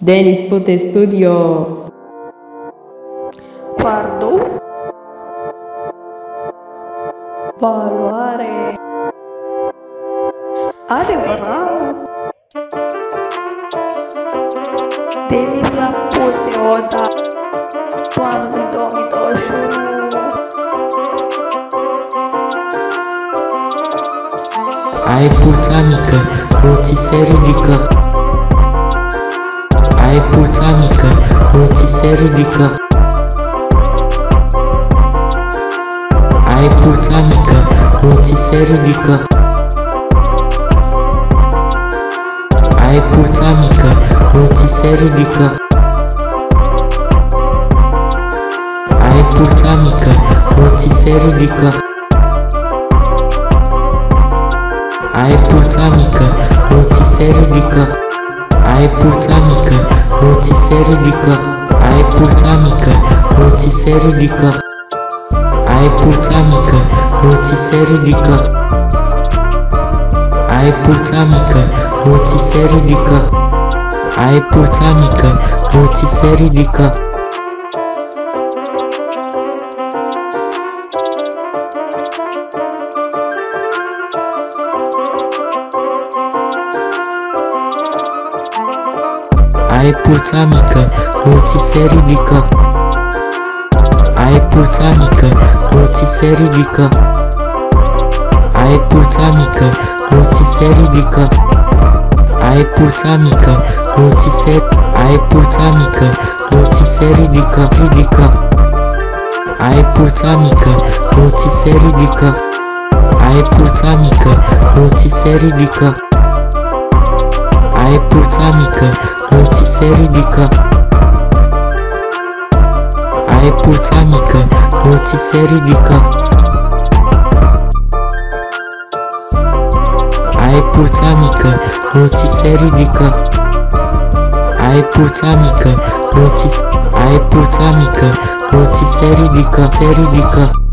Denis poté studiò. Guardo. Valuare. Arriverà. Denis la puse oda. Quando mi do, mi do giù. Ai, puța mică, nu ți se ridică. periodica Aeputlamică, multiseridică Aeputlamică, multiseridică Aeputlamică, multiseridică Aeputlamică, multiseridică Ai pulța mică, nu ți se ridică Ai pulța mică, nu ți se ridică Ai pulța mică, nu ți se ridică Ai pulța mică, nu ți se ridică Ai pulța mică, nu ți se ridică Ai pulța mică, nu ți se ridică. Ai pulța mică, nu ți se ridică. Ai pulța mică, nu ți se ridică. Ai pulța mică, nu ți se ridică Ai pulța mică, nu ți se ridică Ai pulța mică, nu ți se ridică. Ai pulța mică, nu ți se Ai pulța mică, nu ți se ridică, ridică Ai pulța mică, nu ți se ridică. Ai pulța mică, nu ți se ridică. Ai pulța mică, nu ți se ridică. Ai pulța mică, nu ți se ridică. Ai pulța mică, nu ți se ridică Ai pulța mică, nu ți Ai pulța mică, nu ți se ridică, se ridică